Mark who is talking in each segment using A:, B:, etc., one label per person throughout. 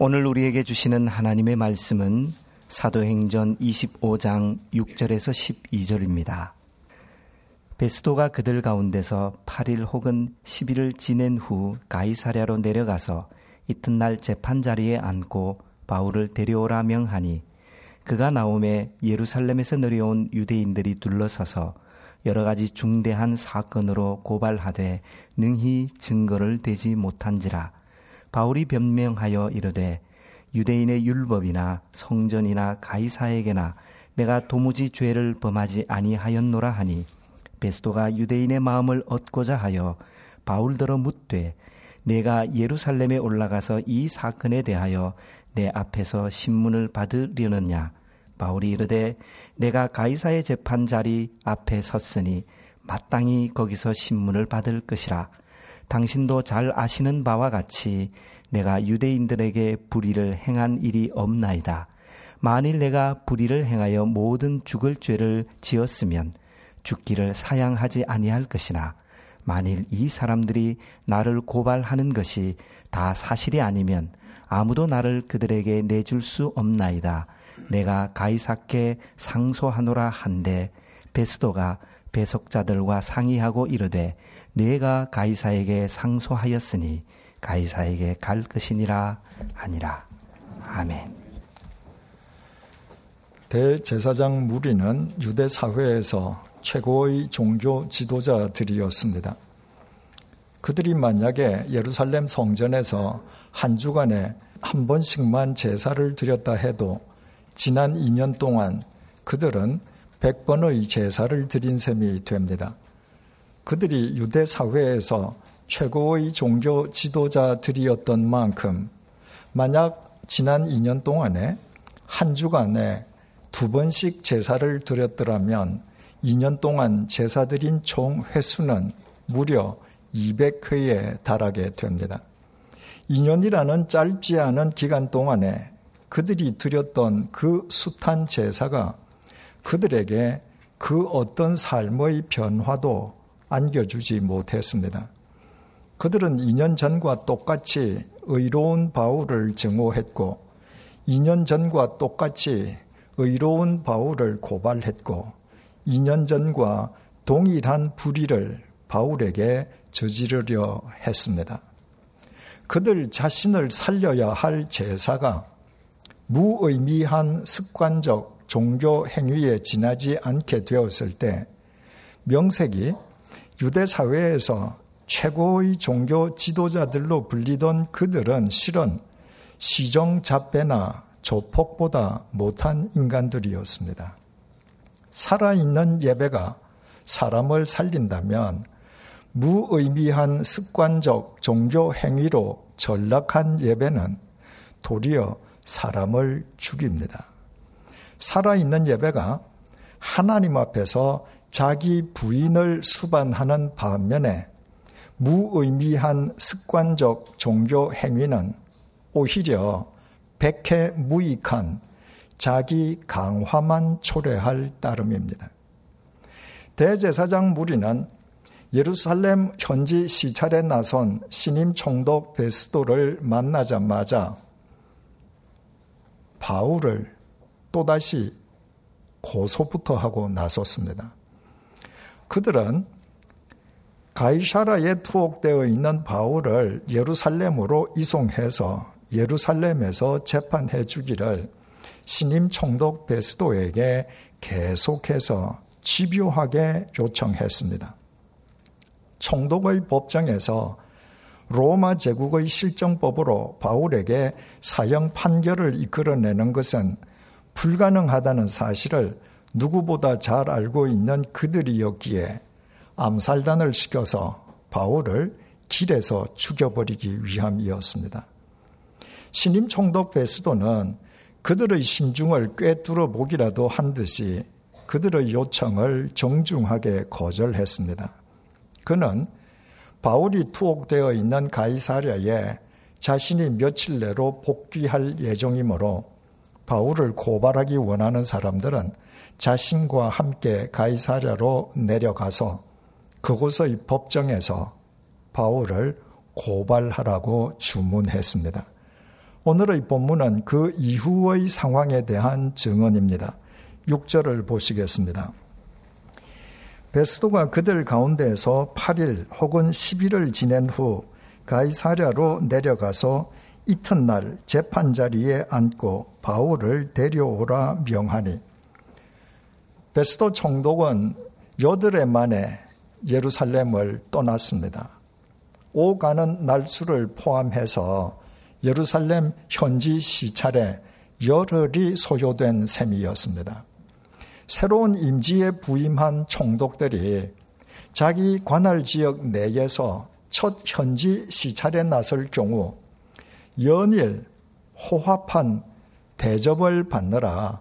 A: 오늘 우리에게 주시는 하나님의 말씀은 사도행전 25장 6절에서 12절입니다. 베스도가 그들 가운데서 8일 혹은 10일을 지낸 후 가이사랴로 내려가서 이튿날 재판 자리에 앉고 바울을 데려오라 명하니 그가 나옴에 예루살렘에서 내려온 유대인들이 둘러서서 여러 가지 중대한 사건으로 고발하되 능히 증거를 대지 못한지라 바울이 변명하여 이르되 유대인의 율법이나 성전이나 가이사에게나 내가 도무지 죄를 범하지 아니하였노라 하니 베스도가 유대인의 마음을 얻고자 하여 바울더러 묻되 내가 예루살렘에 올라가서 이 사건에 대하여 내 앞에서 신문을 받으려느냐? 바울이 이르되 내가 가이사의 재판 자리 앞에 섰으니 마땅히 거기서 신문을 받을 것이라 당신도 잘 아시는 바와 같이 내가 유대인들에게 불의를 행한 일이 없나이다. 만일 내가 불의를 행하여 모든 죽을 죄를 지었으면 죽기를 사양하지 아니할 것이나 만일 이 사람들이 나를 고발하는 것이 다 사실이 아니면 아무도 나를 그들에게 내줄 수 없나이다. 내가 가이사께 상소하노라 한데 베스도가 배속자들과 상의하고 이르되 내가 가이사에게 상소하였으니 가이사에게 갈 것이니라 하니라. 아멘.
B: 대제사장 무리는 유대 사회에서 최고의 종교 지도자들이었습니다. 그들이 만약에 예루살렘 성전에서 한 주간에 한 번씩만 제사를 드렸다 해도 지난 2년 동안 그들은 100번의 제사를 드린 셈이 됩니다. 그들이 유대 사회에서 최고의 종교 지도자들이었던 만큼 만약 지난 2년 동안에 한 주간에 두 번씩 제사를 드렸더라면 2년 동안 제사 드린 총 횟수는 무려 200회에 달하게 됩니다. 2년이라는 짧지 않은 기간 동안에 그들이 드렸던 그 숱한 제사가 그들에게 그 어떤 삶의 변화도 안겨주지 못했습니다. 그들은 2년 전과 똑같이 의로운 바울을 증오했고 2년 전과 똑같이 의로운 바울을 고발했고 2년 전과 동일한 불의를 바울에게 저지르려 했습니다. 그들 자신을 살려야 할 제사가 무의미한 습관적 종교 행위에 지나지 않게 되었을 때 명색이 유대 사회에서 최고의 종교 지도자들로 불리던 그들은 실은 시정잡배나 조폭보다 못한 인간들이었습니다. 살아있는 예배가 사람을 살린다면 무의미한 습관적 종교 행위로 전락한 예배는 도리어 사람을 죽입니다. 살아있는 예배가 하나님 앞에서 자기 부인을 수반하는 반면에 무의미한 습관적 종교 행위는 오히려 백해 무익한 자기 강화만 초래할 따름입니다. 대제사장 무리는 예루살렘 현지 시찰에 나선 신임 총독 베스도를 만나자마자 바울을 또다시 고소부터 하고 나섰습니다. 그들은 가이샤라에 투옥되어 있는 바울을 예루살렘으로 이송해서 예루살렘에서 재판해 주기를 신임 총독 베스도에게 계속해서 집요하게 요청했습니다. 총독의 법정에서 로마 제국의 실정법으로 바울에게 사형 판결을 이끌어내는 것은 불가능하다는 사실을 누구보다 잘 알고 있는 그들이었기에 암살단을 시켜서 바울을 길에서 죽여버리기 위함이었습니다. 신임 총독 베스도는 그들의 심중을 꿰뚫어 보기라도 한 듯이 그들의 요청을 정중하게 거절했습니다. 그는 바울이 투옥되어 있는 가이사랴에 자신이 며칠 내로 복귀할 예정이므로 바울을 고발하기 원하는 사람들은 자신과 함께 가이사랴로 내려가서 그곳의 법정에서 바울을 고발하라고 주문했습니다. 오늘의 본문은 그 이후의 상황에 대한 증언입니다. 6절을 보시겠습니다. 베스도가 그들 가운데에서 8일 혹은 10일을 지낸 후 가이사랴로 내려가서 이튿날 재판 자리에 앉고 바울을 데려오라 명하니 베스도 총독은 여드레 만에 예루살렘을 떠났습니다. 오가는 날수를 포함해서 예루살렘 현지 시찰에 열흘이 소요된 셈이었습니다. 새로운 임지에 부임한 총독들이 자기 관할 지역 내에서 첫 현지 시찰에 나설 경우 연일 호합한 대접을 받느라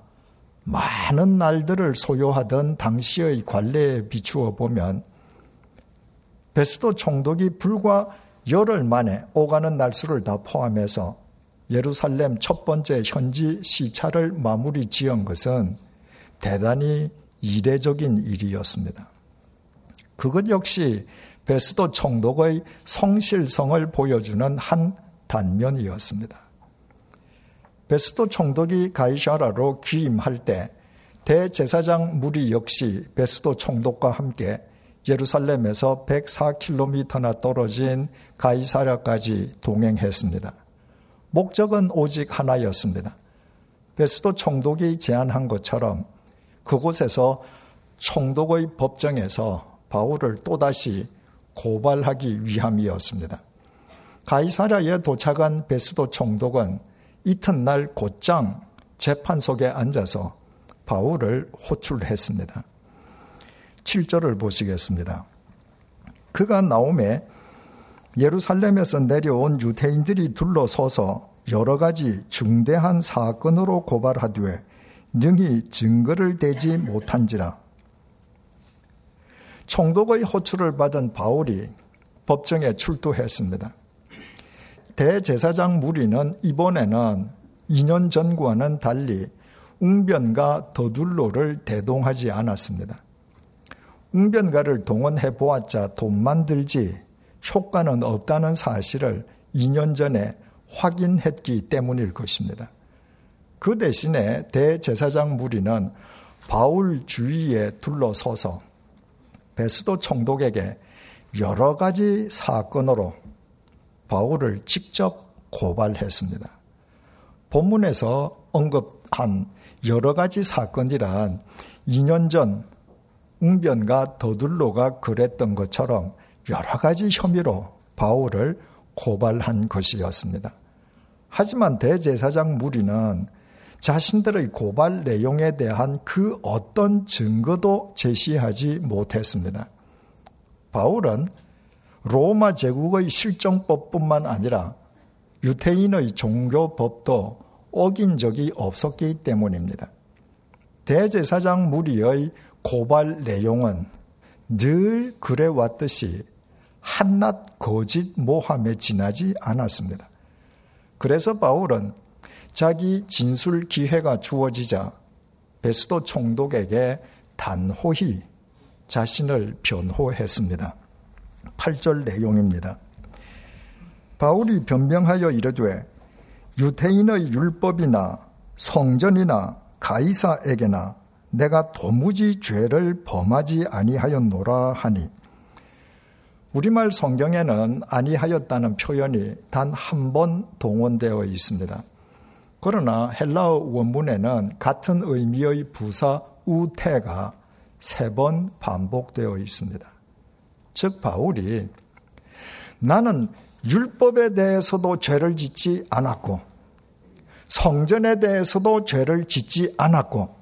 B: 많은 날들을 소요하던 당시의 관례에 비추어 보면 베스도 총독이 불과 열흘 만에 오가는 날수를 다 포함해서 예루살렘 첫 번째 현지 시찰을 마무리 지은 것은 대단히 이례적인 일이었습니다. 그것 역시 베스도 총독의 성실성을 보여주는 한 단면이었습니다. 베스도 총독이 가이샤라로 귀임할 때 대제사장 무리 역시 베스도 총독과 함께 예루살렘에서 104km나 떨어진 가이사랴까지 동행했습니다. 목적은 오직 하나였습니다. 베스도 총독이 제안한 것처럼 그곳에서 총독의 법정에서 바울을 또다시 고발하기 위함이었습니다. 가이사랴에 도착한 베스도 총독은 이튿날 곧장 재판석에 앉아서 바울을 호출했습니다. 7절을 보시겠습니다. 그가 나옴에 예루살렘에서 내려온 유태인들이 둘러서서 여러 가지 중대한 사건으로 고발하되 능히 증거를 대지 못한지라. 총독의 호출을 받은 바울이 법정에 출두했습니다. 대제사장 무리는 이번에는 2년 전과는 달리 웅변과 더둘로를 대동하지 않았습니다. 웅변가를 동원해 보았자 돈만 들지 효과는 없다는 사실을 2년 전에 확인했기 때문일 것입니다. 그 대신에 대제사장 무리는 바울 주위에 둘러서서 베스도 총독에게 여러 가지 사건으로 바울을 직접 고발했습니다. 본문에서 언급한 여러 가지 사건이란 2년 전 웅변과 더둘로가 그랬던 것처럼 여러 가지 혐의로 바울을 고발한 것이었습니다. 하지만 대제사장 무리는 자신들의 고발 내용에 대한 그 어떤 증거도 제시하지 못했습니다. 바울은 로마 제국의 실정법뿐만 아니라 유태인의 종교법도 어긴 적이 없었기 때문입니다. 대제사장 무리의 고발 내용은 늘 그래왔듯이 한낱 거짓 모함에 지나지 않았습니다. 그래서 바울은 자기 진술 기회가 주어지자 베스도 총독에게 단호히 자신을 변호했습니다. 8절 내용입니다. 바울이 변명하여 이르되 유태인의 율법이나 성전이나 가이사에게나 내가 도무지 죄를 범하지 아니하였노라 하니 우리말 성경에는 아니하였다는 표현이 단 한 번 동원되어 있습니다. 그러나 헬라어 원문에는 같은 의미의 부사 우태가 세 번 반복되어 있습니다. 즉 바울이 나는 율법에 대해서도 죄를 짓지 않았고 성전에 대해서도 죄를 짓지 않았고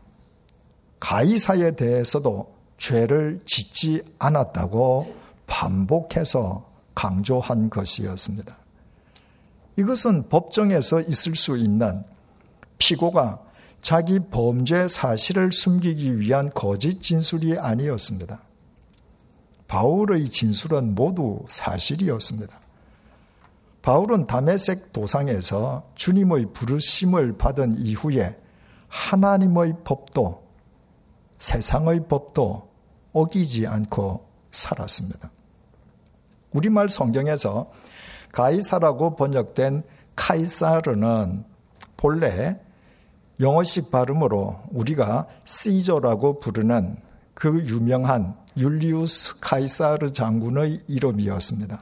B: 가이사에 대해서도 죄를 짓지 않았다고 반복해서 강조한 것이었습니다. 이것은 법정에서 있을 수 있는 피고가 자기 범죄 사실을 숨기기 위한 거짓 진술이 아니었습니다. 바울의 진술은 모두 사실이었습니다. 바울은 담에색 도상에서 주님의 부르심을 받은 이후에 하나님의 법도 세상의 법도 어기지 않고 살았습니다. 우리말 성경에서 가이사라고 번역된 카이사르는 본래 영어식 발음으로 우리가 시저라고 부르는 그 유명한 율리우스 카이사르 장군의 이름이었습니다.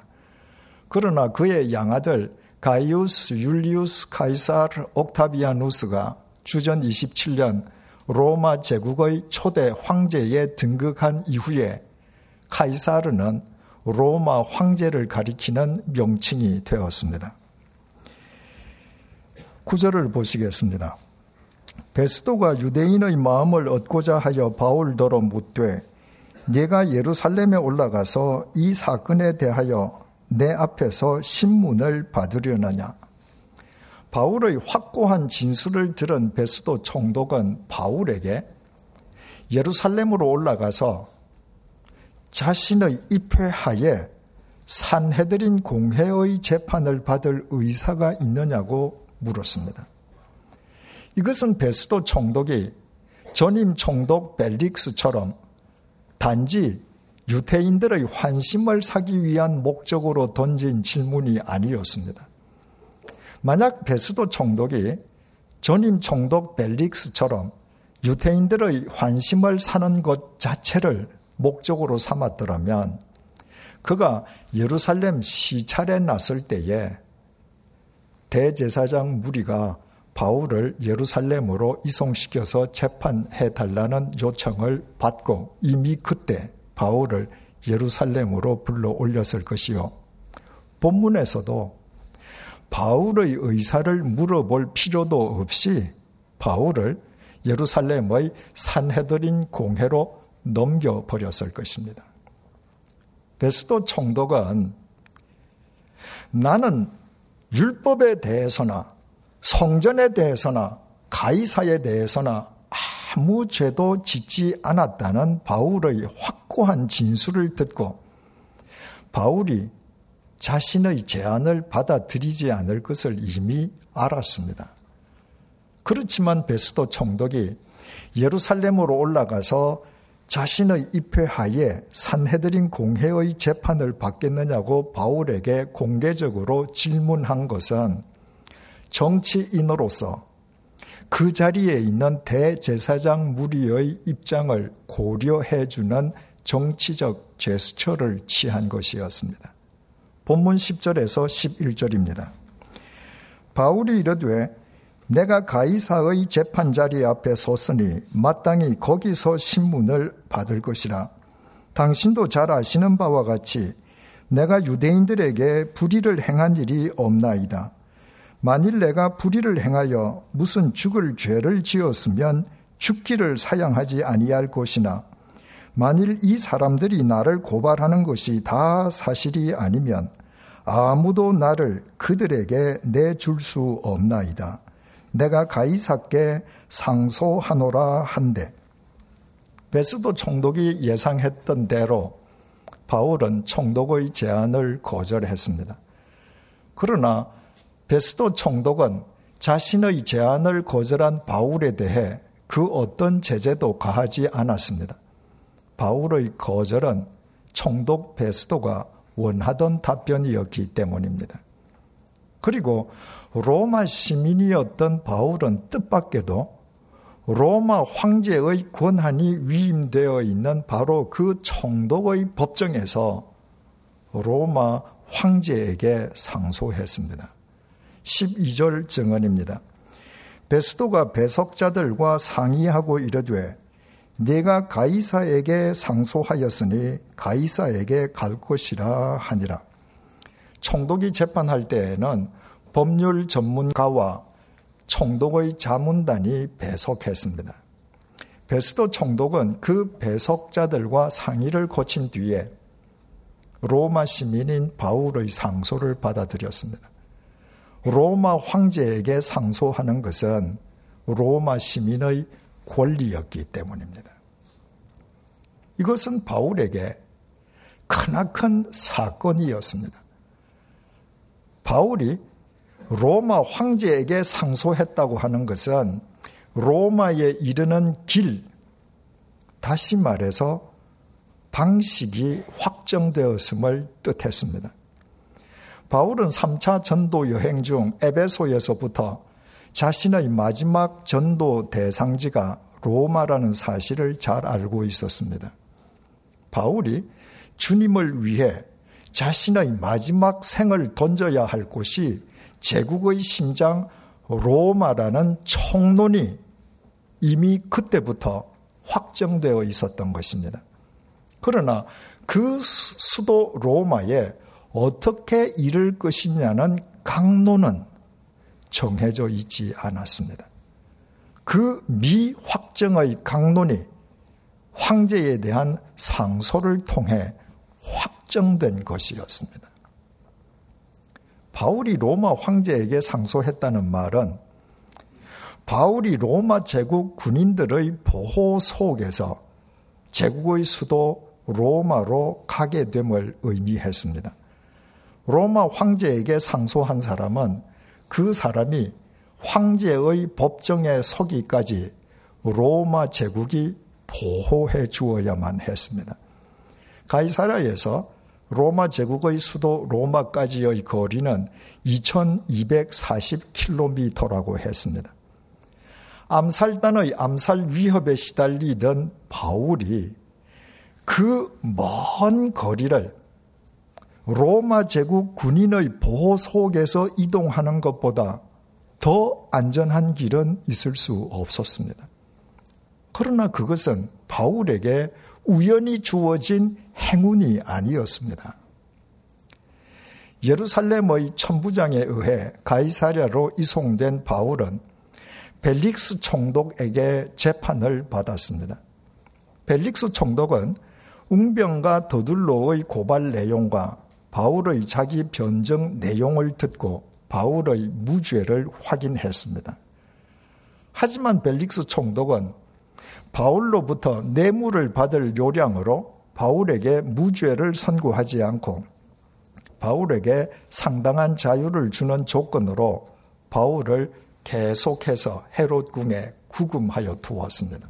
B: 그러나 그의 양아들 가이우스 율리우스 카이사르 옥타비아누스가 주전 27년 로마 제국의 초대 황제에 등극한 이후에 카이사르는 로마 황제를 가리키는 명칭이 되었습니다. 구절을 보시겠습니다. 베스도가 유대인의 마음을 얻고자 하여 바울더러 묻되 내가 예루살렘에 올라가서 이 사건에 대하여 내 앞에서 신문을 받으려느냐. 바울의 확고한 진술을 들은 베스도 총독은 바울에게 예루살렘으로 올라가서 자신의 입회하에 산해드린 공회의 재판을 받을 의사가 있느냐고 물었습니다. 이것은 베스도 총독이 전임 총독 벨릭스처럼 단지 유태인들의 환심을 사기 위한 목적으로 던진 질문이 아니었습니다. 만약 베스도 총독이 전임 총독 벨릭스처럼 유태인들의 환심을 사는 것 자체를 목적으로 삼았더라면 그가 예루살렘 시찰에 났을 때에 대제사장 무리가 바울을 예루살렘으로 이송시켜서 재판해 달라는 요청을 받고 이미 그때 바울을 예루살렘으로 불러 올렸을 것이요. 본문에서도 바울의 의사를 물어볼 필요도 없이 바울을 예루살렘의 산해드린 공회로 넘겨버렸을 것입니다. 베스도 총독은 나는 율법에 대해서나 성전에 대해서나 가이사에 대해서나 아무 죄도 짓지 않았다는 바울의 확고한 진술을 듣고 바울이 자신의 제안을 받아들이지 않을 것을 이미 알았습니다. 그렇지만 베스도 총독이 예루살렘으로 올라가서 자신의 입회하에 산해드린 공회의 재판을 받겠느냐고 바울에게 공개적으로 질문한 것은 정치인으로서 그 자리에 있는 대제사장 무리의 입장을 고려해 주는 정치적 제스처를 취한 것이었습니다. 본문 10절에서 11절입니다. 바울이 이르되 내가 가이사의 재판 자리 앞에 섰으니 마땅히 거기서 신문을 받을 것이라. 당신도 잘 아시는 바와 같이 내가 유대인들에게 불의를 행한 일이 없나이다. 만일 내가 불의를 행하여 무슨 죽을 죄를 지었으면 죽기를 사양하지 아니할 것이나 만일 이 사람들이 나를 고발하는 것이 다 사실이 아니면 아무도 나를 그들에게 내줄 수 없나이다. 내가 가이사께 상소하노라 한데 베스도 총독이 예상했던 대로 바울은 총독의 제안을 거절했습니다. 그러나 베스도 총독은 자신의 제안을 거절한 바울에 대해 그 어떤 제재도 가하지 않았습니다. 바울의 거절은 총독 베스도가 원하던 답변이었기 때문입니다. 그리고 로마 시민이었던 바울은 뜻밖에도 로마 황제의 권한이 위임되어 있는 바로 그 총독의 법정에서 로마 황제에게 상소했습니다. 12절 증언입니다. 베스도가 배석자들과 상의하고 이르되 내가 가이사에게 상소하였으니 가이사에게 갈 것이라 하니라. 총독이 재판할 때에는 법률 전문가와 총독의 자문단이 배석했습니다. 베스도 총독은 그 배석자들과 상의를 거친 뒤에 로마 시민인 바울의 상소를 받아들였습니다. 로마 황제에게 상소하는 것은 로마 시민의 권리였기 때문입니다. 이것은 바울에게 크나큰 사건이었습니다. 바울이 로마 황제에게 상소했다고 하는 것은 로마에 이르는 길, 다시 말해서 방식이 확정되었음을 뜻했습니다. 바울은 3차 전도 여행 중 에베소에서부터 자신의 마지막 전도 대상지가 로마라는 사실을 잘 알고 있었습니다. 바울이 주님을 위해 자신의 마지막 생을 던져야 할 곳이 제국의 심장 로마라는 총론이 이미 그때부터 확정되어 있었던 것입니다. 그러나 그 수도 로마에 어떻게 이를 것이냐는 강론은 정해져 있지 않았습니다. 그 미확정의 강론이 황제에 대한 상소를 통해 확정된 것이었습니다. 바울이 로마 황제에게 상소했다는 말은 바울이 로마 제국 군인들의 보호 속에서 제국의 수도 로마로 가게 됨을 의미했습니다. 로마 황제에게 상소한 사람은 그 사람이 황제의 법정에 서기까지 로마 제국이 보호해 주어야만 했습니다. 가이사라에서 로마 제국의 수도 로마까지의 거리는 2240km라고 했습니다. 암살단의 암살 위협에 시달리던 바울이 그 먼 거리를 로마 제국 군인의 보호 속에서 이동하는 것보다 더 안전한 길은 있을 수 없었습니다. 그러나 그것은 바울에게 우연히 주어진 행운이 아니었습니다. 예루살렘의 천부장에 의해 가이사랴로 이송된 바울은 벨릭스 총독에게 재판을 받았습니다. 벨릭스 총독은 웅병과 더둘로의 고발 내용과 바울의 자기 변정 내용을 듣고 바울의 무죄를 확인했습니다. 하지만 벨릭스 총독은 바울로부터 뇌물을 받을 요량으로 바울에게 무죄를 선고하지 않고 바울에게 상당한 자유를 주는 조건으로 바울을 계속해서 헤롯 궁에 구금하여 두었습니다.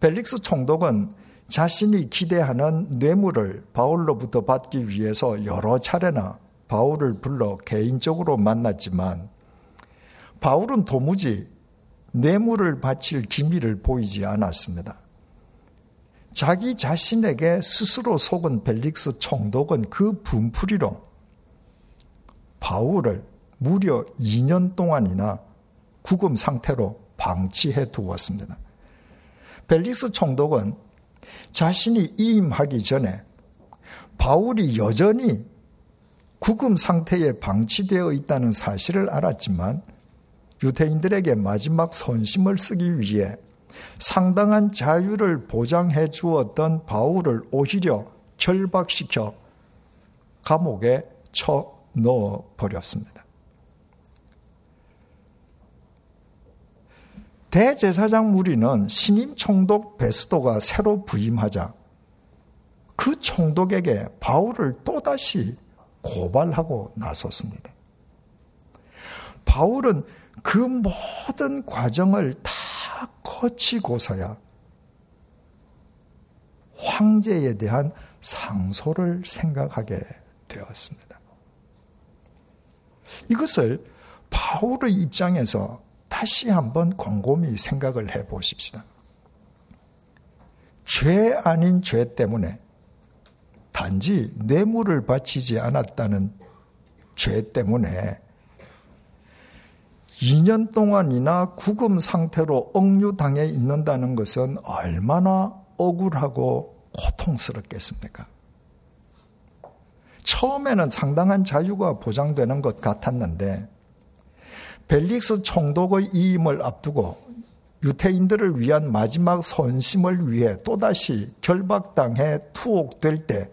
B: 벨릭스 총독은 자신이 기대하는 뇌물을 바울로부터 받기 위해서 여러 차례나 바울을 불러 개인적으로 만났지만 바울은 도무지 뇌물을 바칠 기미를 보이지 않았습니다. 자기 자신에게 스스로 속은 벨릭스 총독은 그 분풀이로 바울을 무려 2년 동안이나 구금 상태로 방치해 두었습니다. 벨릭스 총독은 자신이 이임하기 전에 바울이 여전히 구금 상태에 방치되어 있다는 사실을 알았지만 유대인들에게 마지막 선심을 쓰기 위해 상당한 자유를 보장해 주었던 바울을 오히려 결박시켜 감옥에 쳐 넣어 버렸습니다. 대제사장 무리는 신임 총독 베스도가 새로 부임하자 그 총독에게 바울을 또다시 고발하고 나섰습니다. 바울은 그 모든 과정을 다 거치고서야 황제에 대한 상소를 생각하게 되었습니다. 이것을 바울의 입장에서 다시 한번 곰곰이 생각을 해 보십시다. 죄 아닌 죄 때문에 단지 뇌물을 바치지 않았다는 죄 때문에 2년 동안이나 구금 상태로 억류당해 있는다는 것은 얼마나 억울하고 고통스럽겠습니까? 처음에는 상당한 자유가 보장되는 것 같았는데 벨릭스 총독의 이임을 앞두고 유태인들을 위한 마지막 선심을 위해 또다시 결박당해 투옥될 때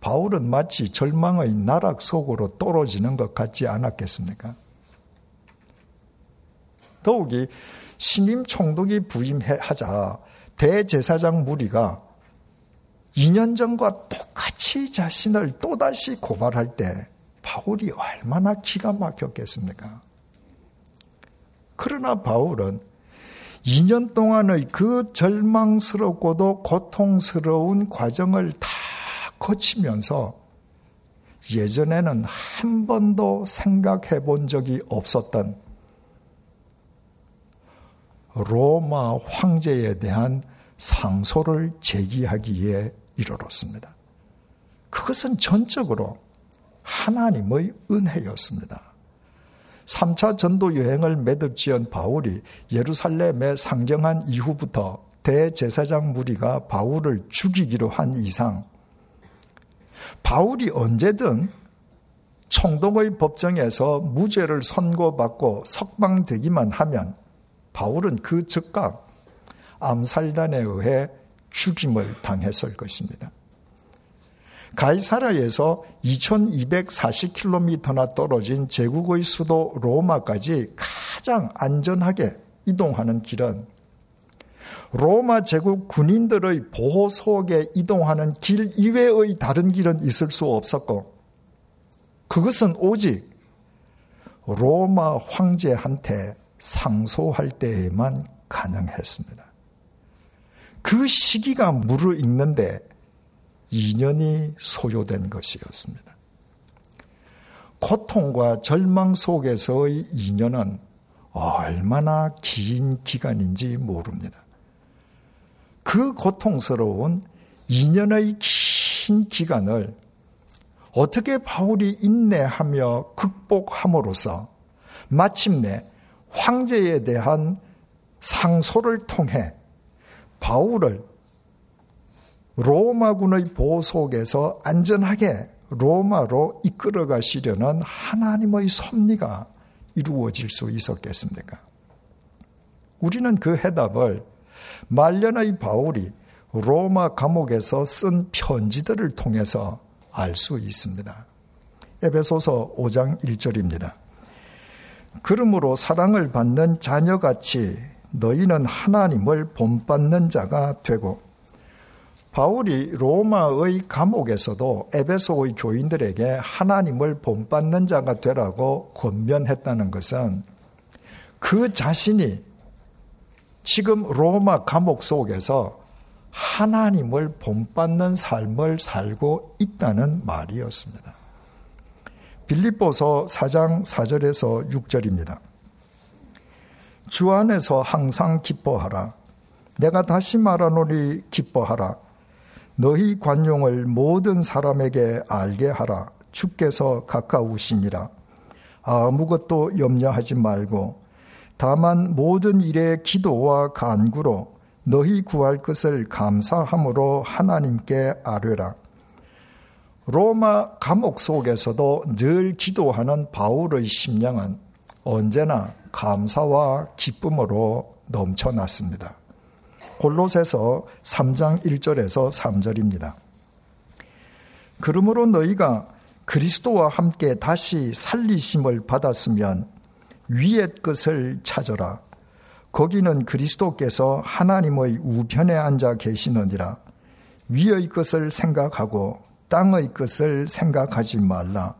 B: 바울은 마치 절망의 나락 속으로 떨어지는 것 같지 않았겠습니까? 더욱이 신임 총독이 부임하자 대제사장 무리가 2년 전과 똑같이 자신을 또다시 고발할 때 바울이 얼마나 기가 막혔겠습니까? 그러나 바울은 2년 동안의 그 절망스럽고도 고통스러운 과정을 다 거치면서 예전에는 한 번도 생각해 본 적이 없었던 로마 황제에 대한 상소를 제기하기에 이르렀습니다. 그것은 전적으로 하나님의 은혜였습니다. 3차 전도 여행을 매듭지은 바울이 예루살렘에 상경한 이후부터 대제사장 무리가 바울을 죽이기로 한 이상 바울이 언제든 총독의 법정에서 무죄를 선고받고 석방되기만 하면 바울은 그 즉각 암살단에 의해 죽임을 당했을 것입니다. 가이사라에서 2240km나 떨어진 제국의 수도 로마까지 가장 안전하게 이동하는 길은 로마 제국 군인들의 보호 속에 이동하는 길 이외의 다른 길은 있을 수 없었고 그것은 오직 로마 황제한테 상소할 때에만 가능했습니다. 그 시기가 무르익는데 2년이 소요된 것이었습니다. 고통과 절망 속에서의 2년은 얼마나 긴 기간인지 모릅니다. 그 고통스러운 2년의 긴 기간을 어떻게 바울이 인내하며 극복함으로써 마침내 황제에 대한 상소를 통해 바울을 로마군의 보호 속에서 안전하게 로마로 이끌어 가시려는 하나님의 섭리가 이루어질 수 있었겠습니까? 우리는 그 해답을 말년의 바울이 로마 감옥에서 쓴 편지들을 통해서 알 수 있습니다. 에베소서 5장 1절입니다. 그러므로 사랑을 받는 자녀같이 너희는 하나님을 본받는 자가 되고 바울이 로마의 감옥에서도 에베소의 교인들에게 하나님을 본받는 자가 되라고 권면했다는 것은 그 자신이 지금 로마 감옥 속에서 하나님을 본받는 삶을 살고 있다는 말이었습니다. 빌립보서 4장 4절에서 6절입니다. 주 안에서 항상 기뻐하라. 내가 다시 말하노니 기뻐하라. 너희 관용을 모든 사람에게 알게 하라. 주께서 가까우시니라. 아무것도 염려하지 말고 다만 모든 일에 기도와 간구로 너희 구할 것을 감사함으로 하나님께 아뢰라. 로마 감옥 속에서도 늘 기도하는 바울의 심령은 언제나 감사와 기쁨으로 넘쳐났습니다. 골로새서 3장 1절에서 3절입니다. 그러므로 너희가 그리스도와 함께 다시 살리심을 받았으면 위의 것을 찾아라. 거기는 그리스도께서 하나님의 우편에 앉아 계시느니라. 위의 것을 생각하고 땅의 것을 생각하지 말라.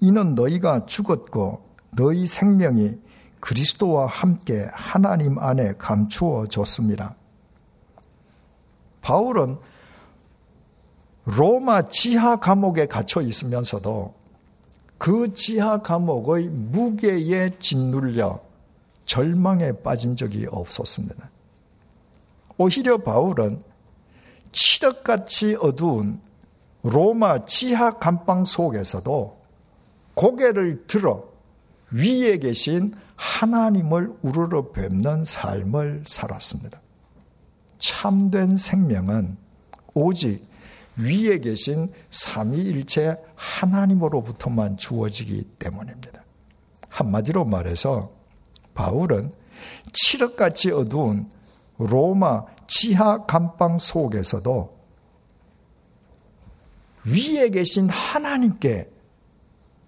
B: 이는 너희가 죽었고 너희 생명이 그리스도와 함께 하나님 안에 감추어졌습니다. 바울은 로마 지하 감옥에 갇혀 있으면서도 그 지하 감옥의 무게에 짓눌려 절망에 빠진 적이 없었습니다. 오히려 바울은 칠흑같이 어두운 로마 지하 감방 속에서도 고개를 들어 위에 계신 하나님을 우러러 뵙는 삶을 살았습니다. 참된 생명은 오직 위에 계신 삼위일체 하나님으로부터만 주어지기 때문입니다. 한마디로 말해서 바울은 칠흑같이 어두운 로마 지하 감방 속에서도 위에 계신 하나님께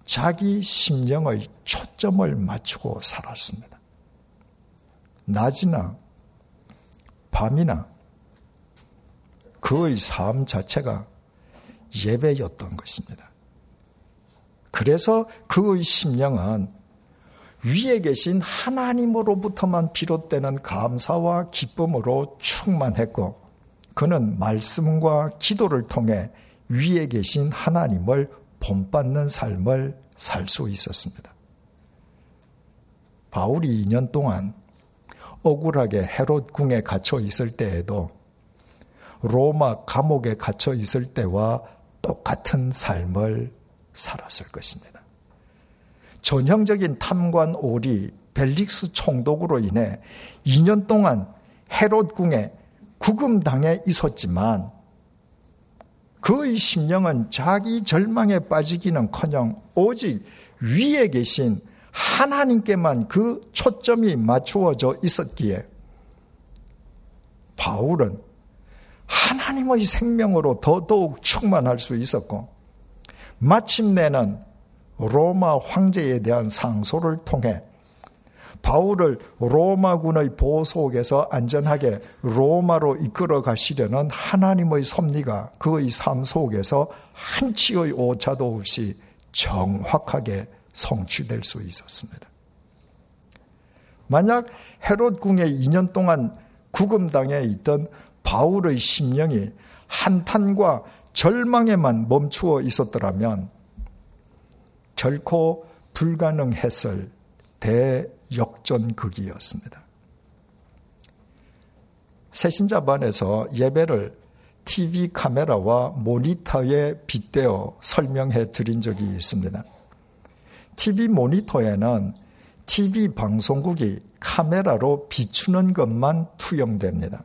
B: 자기 심령의 초점을 맞추고 살았습니다. 낮이나 밤이나 그의 삶 자체가 예배였던 것입니다. 그래서 그의 심령은 위에 계신 하나님으로부터만 비롯되는 감사와 기쁨으로 충만했고 그는 말씀과 기도를 통해 위에 계신 하나님을 본받는 삶을 살 수 있었습니다. 바울이 2년 동안 억울하게 헤롯 궁에 갇혀 있을 때에도 로마 감옥에 갇혀 있을 때와 똑같은 삶을 살았을 것입니다. 전형적인 탐관 오리 벨릭스 총독으로 인해 2년 동안 헤롯 궁에 구금당해 있었지만 그의 심령은 자기 절망에 빠지기는커녕 오직 위에 계신 하나님께만 그 초점이 맞추어져 있었기에 바울은 하나님의 생명으로 더더욱 충만할 수 있었고 마침내는 로마 황제에 대한 상소를 통해 바울을 로마군의 보호 속에서 안전하게 로마로 이끌어 가시려는 하나님의 섭리가 그의 삶 속에서 한치의 오차도 없이 정확하게 성취될 수 있었습니다. 만약 헤롯 궁에 2년 동안 구금당에 있던 바울의 심령이 한탄과 절망에만 멈추어 있었더라면 결코 불가능했을 대역전극이었습니다. 새신자반에서 예배를 TV 카메라와 모니터에 빗대어 설명해 드린 적이 있습니다. TV 모니터에는 TV 방송국이 카메라로 비추는 것만 투영됩니다.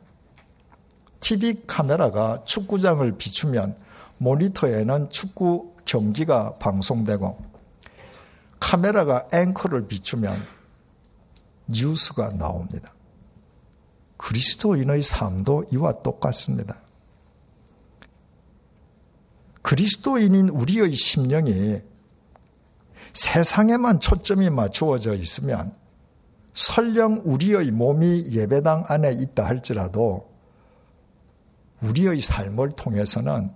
B: TV 카메라가 축구장을 비추면 모니터에는 축구 경기가 방송되고 카메라가 앵커를 비추면 뉴스가 나옵니다. 그리스도인의 삶도 이와 똑같습니다. 그리스도인인 우리의 심령이 세상에만 초점이 맞추어져 있으면 설령 우리의 몸이 예배당 안에 있다 할지라도 우리의 삶을 통해서는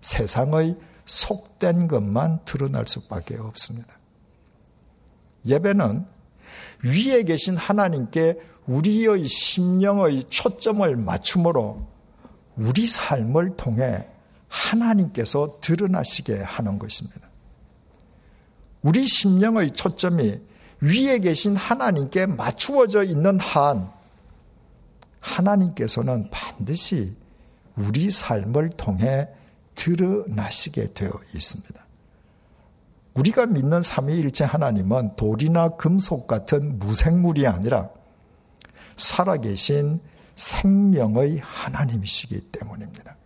B: 세상의 속된 것만 드러날 수밖에 없습니다. 예배는 위에 계신 하나님께 우리의 심령의 초점을 맞춤으로 우리 삶을 통해 하나님께서 드러나시게 하는 것입니다. 우리 심령의 초점이 위에 계신 하나님께 맞추어져 있는 한 하나님께서는 반드시 우리 삶을 통해 드러나시게 되어 있습니다. 우리가 믿는 삼위일체 하나님은 돌이나 금속 같은 무생물이 아니라 살아계신 생명의 하나님이시기 때문입니다.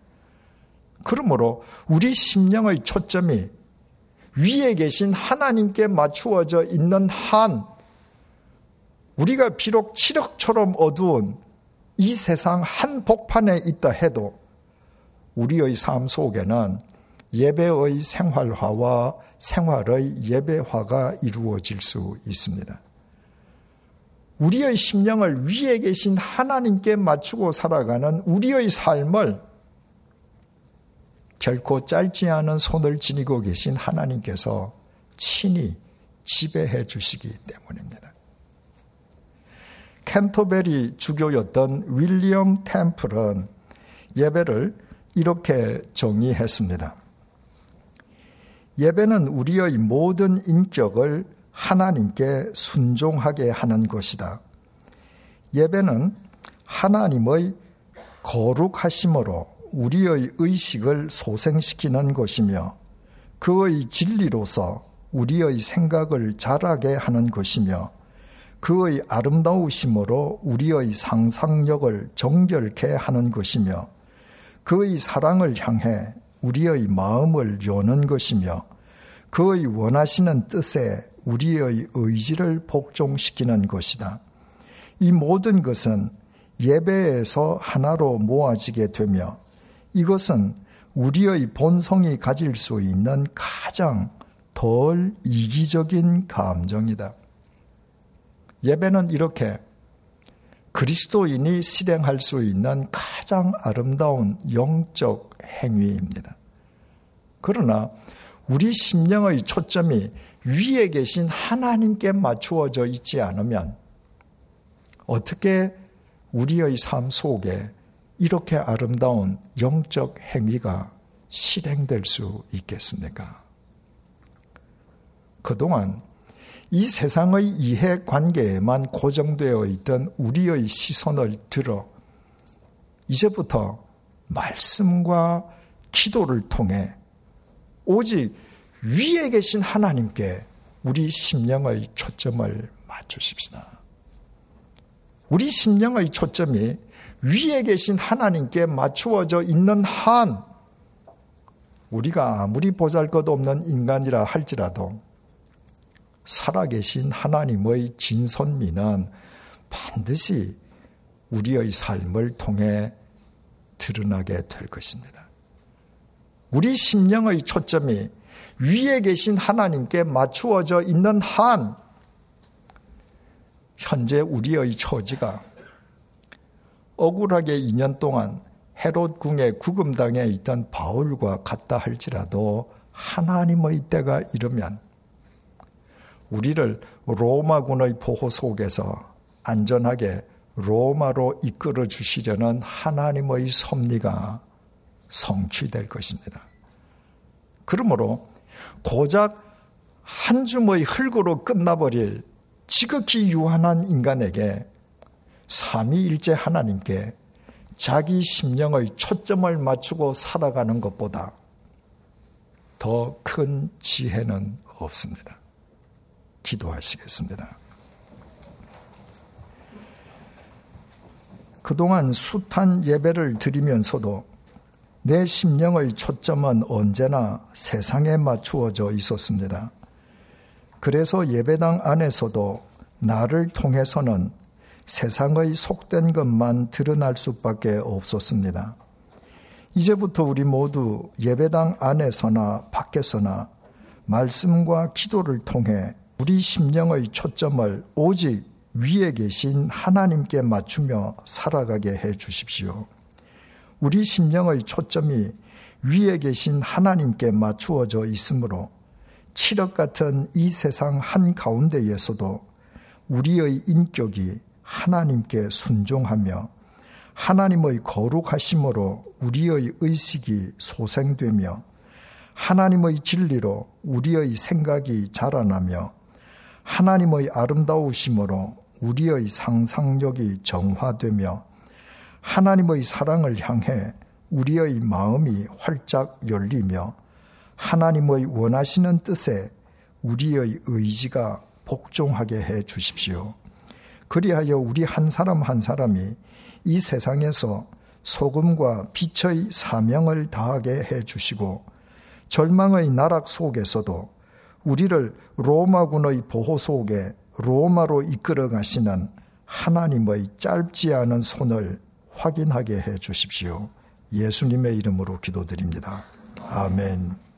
B: 그러므로 우리 심령의 초점이 위에 계신 하나님께 맞추어져 있는 한 우리가 비록 칠흑처럼 어두운 이 세상 한 복판에 있다 해도 우리의 삶 속에는 예배의 생활화와 생활의 예배화가 이루어질 수 있습니다. 우리의 심령을 위에 계신 하나님께 맞추고 살아가는 우리의 삶을 결코 짧지 않은 손을 지니고 계신 하나님께서 친히 지배해 주시기 때문입니다. 캔터베리 주교였던 윌리엄 템플은 예배를 이렇게 정의했습니다. 예배는 우리의 모든 인격을 하나님께 순종하게 하는 것이다. 예배는 하나님의 거룩하심으로 우리의 의식을 소생시키는 것이며 그의 진리로서 우리의 생각을 자라게 하는 것이며 그의 아름다우심으로 우리의 상상력을 정결케 하는 것이며 그의 사랑을 향해 우리의 마음을 여는 것이며 그의 원하시는 뜻에 우리의 의지를 복종시키는 것이다. 이 모든 것은 예배에서 하나로 모아지게 되며 이것은 우리의 본성이 가질 수 있는 가장 덜 이기적인 감정이다. 예배는 이렇게 그리스도인이 실행할 수 있는 가장 아름다운 영적 행위입니다. 그러나 우리 심령의 초점이 위에 계신 하나님께 맞추어져 있지 않으면 어떻게 우리의 삶 속에 이렇게 아름다운 영적 행위가 실행될 수 있겠습니까? 그동안 이 세상의 이해 관계에만 고정되어 있던 우리의 시선을 들어 이제부터 말씀과 기도를 통해 오직 위에 계신 하나님께 우리 심령의 초점을 맞추십시다. 우리 심령의 초점이 위에 계신 하나님께 맞추어져 있는 한 우리가 아무리 보잘 것 없는 인간이라 할지라도 살아계신 하나님의 진선미는 반드시 우리의 삶을 통해 드러나게 될 것입니다. 우리 심령의 초점이 위에 계신 하나님께 맞추어져 있는 한 현재 우리의 처지가 억울하게 2년 동안 헤롯 궁의 구금당에 있던 바울과 같다 할지라도 하나님의 때가 이르면 우리를 로마군의 보호 속에서 안전하게 로마로 이끌어 주시려는 하나님의 섭리가 성취될 것입니다. 그러므로 고작 한 줌의 흙으로 끝나버릴 지극히 유한한 인간에게 삼위일체 하나님께 자기 심령의 초점을 맞추고 살아가는 것보다 더 큰 지혜는 없습니다. 기도하시겠습니다. 그동안 숱한 예배를 드리면서도 내 심령의 초점은 언제나 세상에 맞추어져 있었습니다. 그래서 예배당 안에서도 나를 통해서는 세상의 속된 것만 드러날 수밖에 없었습니다. 이제부터 우리 모두 예배당 안에서나 밖에서나 말씀과 기도를 통해 우리 심령의 초점을 오직 위에 계신 하나님께 맞추며 살아가게 해 주십시오. 우리 심령의 초점이 위에 계신 하나님께 맞추어져 있으므로 칠흑 같은 이 세상 한 가운데에서도 우리의 인격이 하나님께 순종하며 하나님의 거룩하심으로 우리의 의식이 소생되며 하나님의 진리로 우리의 생각이 자라나며 하나님의 아름다우심으로 우리의 상상력이 정화되며 하나님의 사랑을 향해 우리의 마음이 활짝 열리며 하나님의 원하시는 뜻에 우리의 의지가 복종하게 해 주십시오. 그리하여 우리 한 사람 한 사람이 이 세상에서 소금과 빛의 사명을 다하게 해 주시고 절망의 나락 속에서도 우리를 로마군의 보호 속에 로마로 이끌어 가시는 하나님의 짧지 않은 손을 확인하게 해 주십시오. 예수님의 이름으로 기도드립니다. 아멘.